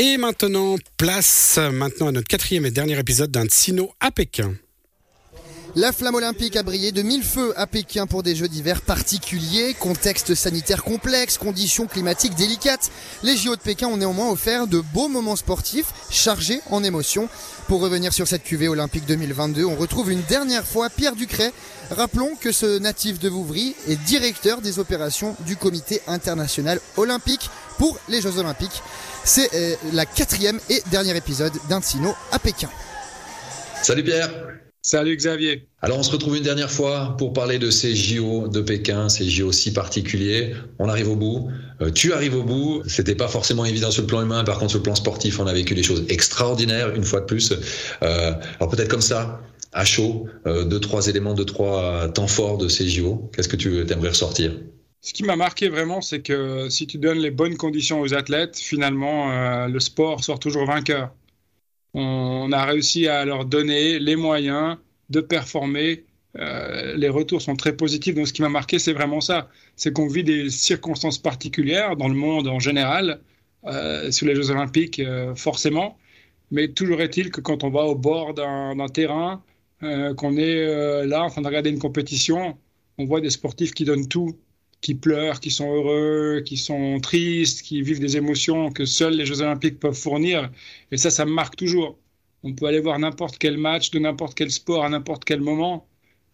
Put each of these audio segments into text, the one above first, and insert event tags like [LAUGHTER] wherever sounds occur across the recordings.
Et maintenant, place maintenant à notre quatrième et dernier épisode d'un Tsino à Pékin. La flamme olympique a brillé de mille feux à Pékin pour des Jeux d'hiver particuliers, contexte sanitaire complexe, conditions climatiques délicates. Les JO de Pékin ont néanmoins offert de beaux moments sportifs chargés en émotions. Pour revenir sur cette cuvée olympique 2022, on retrouve une dernière fois Pierre Ducret. Rappelons que ce natif de Vouvry est directeur des opérations du comité international olympique pour les Jeux olympiques. C'est euh, la quatrième et dernier épisode d'un Sino à Pékin. Salut Pierre Salut Xavier. Alors on se retrouve une dernière fois pour parler de ces JO de Pékin, ces JO si particuliers. On arrive au bout. Euh, tu arrives au bout. C'était pas forcément évident sur le plan humain. Par contre sur le plan sportif, on a vécu des choses extraordinaires une fois de plus. Euh, alors peut-être comme ça, à chaud, euh, deux trois éléments, deux trois temps forts de ces JO. Qu'est-ce que tu aimerais ressortir? Ce qui m'a marqué vraiment, c'est que si tu donnes les bonnes conditions aux athlètes, finalement, euh, le sport sort toujours vainqueur. On a réussi à leur donner les moyens de performer. Euh, les retours sont très positifs. Donc, ce qui m'a marqué, c'est vraiment ça. C'est qu'on vit des circonstances particulières dans le monde en général, euh, sur les Jeux Olympiques, forcément. Mais toujours est-il que quand on va au bord d'un terrain, qu'on est là en train de regarder une compétition, on voit des sportifs qui donnent tout qui pleurent, qui sont heureux, qui sont tristes, qui vivent des émotions que seuls les Jeux Olympiques peuvent fournir. Et ça, ça me marque toujours. On peut aller voir n'importe quel match de n'importe quel sport à n'importe quel moment.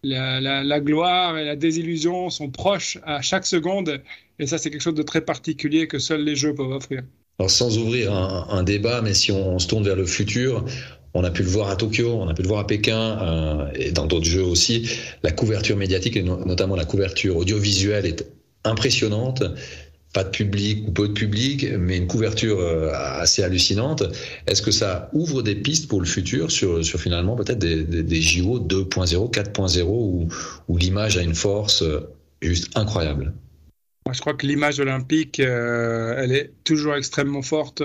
La, gloire et la désillusion sont proches à chaque seconde. Et ça, c'est quelque chose de très particulier que seuls les Jeux peuvent offrir. Alors, sans ouvrir un, débat, mais si on, se tourne vers le futur, on a pu le voir à Tokyo, on a pu le voir à Pékin euh, et dans d'autres jeux aussi. La couverture médiatique et notamment la couverture audiovisuelle est impressionnante. Pas de public ou peu de public, mais une couverture euh, assez hallucinante. Est-ce que ça ouvre des pistes pour le futur sur, sur finalement peut-être des, des, JO 2.0, 4.0 où, où l'image a une force euh, juste incroyable? Moi, Je crois que l'image olympique, elle est toujours extrêmement forte.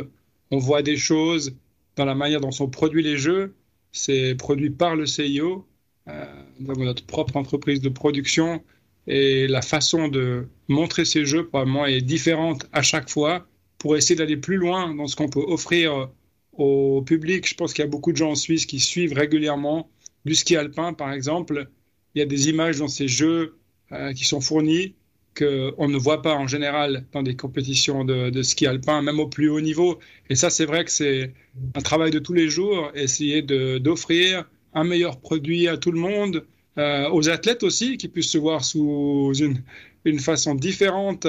On voit des choses dans la manière dont sont produits les jeux. C'est produit par le CIO. avons notre propre entreprise de production et la façon de montrer ces jeux, probablement, est différente à chaque fois pour essayer d'aller plus loin dans ce qu'on peut offrir au public. Je pense qu'il y a beaucoup de gens en Suisse qui suivent régulièrement du ski alpin, par exemple. Il y a des images dans ces jeux euh, qui sont fournies qu'on ne voit pas en général dans des compétitions de, ski alpin, même au plus haut niveau. Et ça, c'est vrai que c'est un travail de tous les jours, essayer d'offrir un meilleur produit à tout le monde, euh, aux athlètes aussi, qui puissent se voir sous une, une façon différente.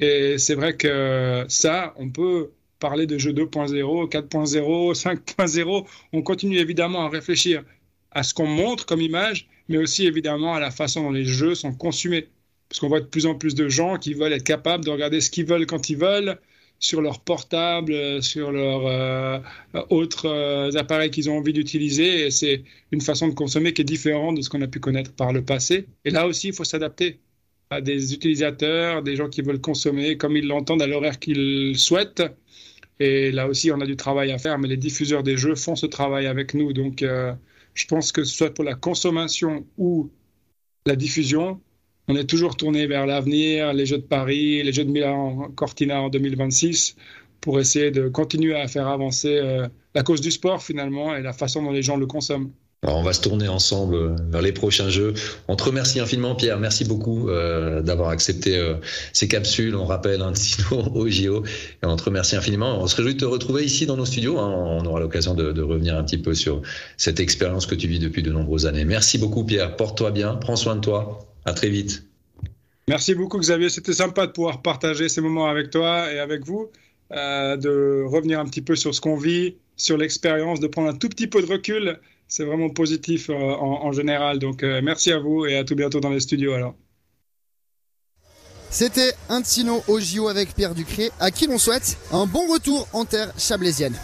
Et c'est vrai que ça, on peut parler de jeu 2.0, 4.0, 5.0. On continue évidemment à réfléchir à ce qu'on montre comme image, mais aussi évidemment à la façon dont les jeux sont consumés. Parce qu'on voit de plus en plus de gens qui veulent être capables de regarder ce qu'ils veulent quand ils veulent, sur leur portable, sur leurs euh, autres euh, appareils qu'ils ont envie d'utiliser. Et c'est une façon de consommer qui est différente de ce qu'on a pu connaître par le passé. Et là aussi, il faut s'adapter à des utilisateurs, des gens qui veulent consommer comme ils l'entendent à l'horaire qu'ils souhaitent. Et là aussi, on a du travail à faire, mais les diffuseurs des jeux font ce travail avec nous. Donc, euh, je pense que ce soit pour la consommation ou la diffusion, on est toujours tourné vers l'avenir, les Jeux de Paris, les Jeux de Milan Cortina en 2026, pour essayer de continuer à faire avancer euh, la cause du sport finalement et la façon dont les gens le consomment. On va se tourner ensemble euh, vers les prochains jeux. On te remercie infiniment, Pierre. Merci beaucoup euh, d'avoir accepté ces capsules. On rappelle un hein, [LAUGHS] au JO. Et on te remercie infiniment. On se réjouit de te retrouver ici dans nos studios. Hein. On aura l'occasion de, de, revenir un petit peu sur cette expérience que tu vis depuis de nombreuses années. Merci beaucoup, Pierre. Porte-toi bien. Prends soin de toi. À très vite. Merci beaucoup, Xavier. C'était sympa de pouvoir partager ces moments avec toi et avec vous, euh, de revenir un petit peu sur ce qu'on vit, sur l'expérience, de prendre un tout petit peu de recul. C'est vraiment positif euh, en, général. Donc, euh, merci à vous et à tout bientôt dans les studios alors. C'était un Tino au JO avec Pierre Ducré, à qui l'on souhaite un bon retour en terre chablaisienne.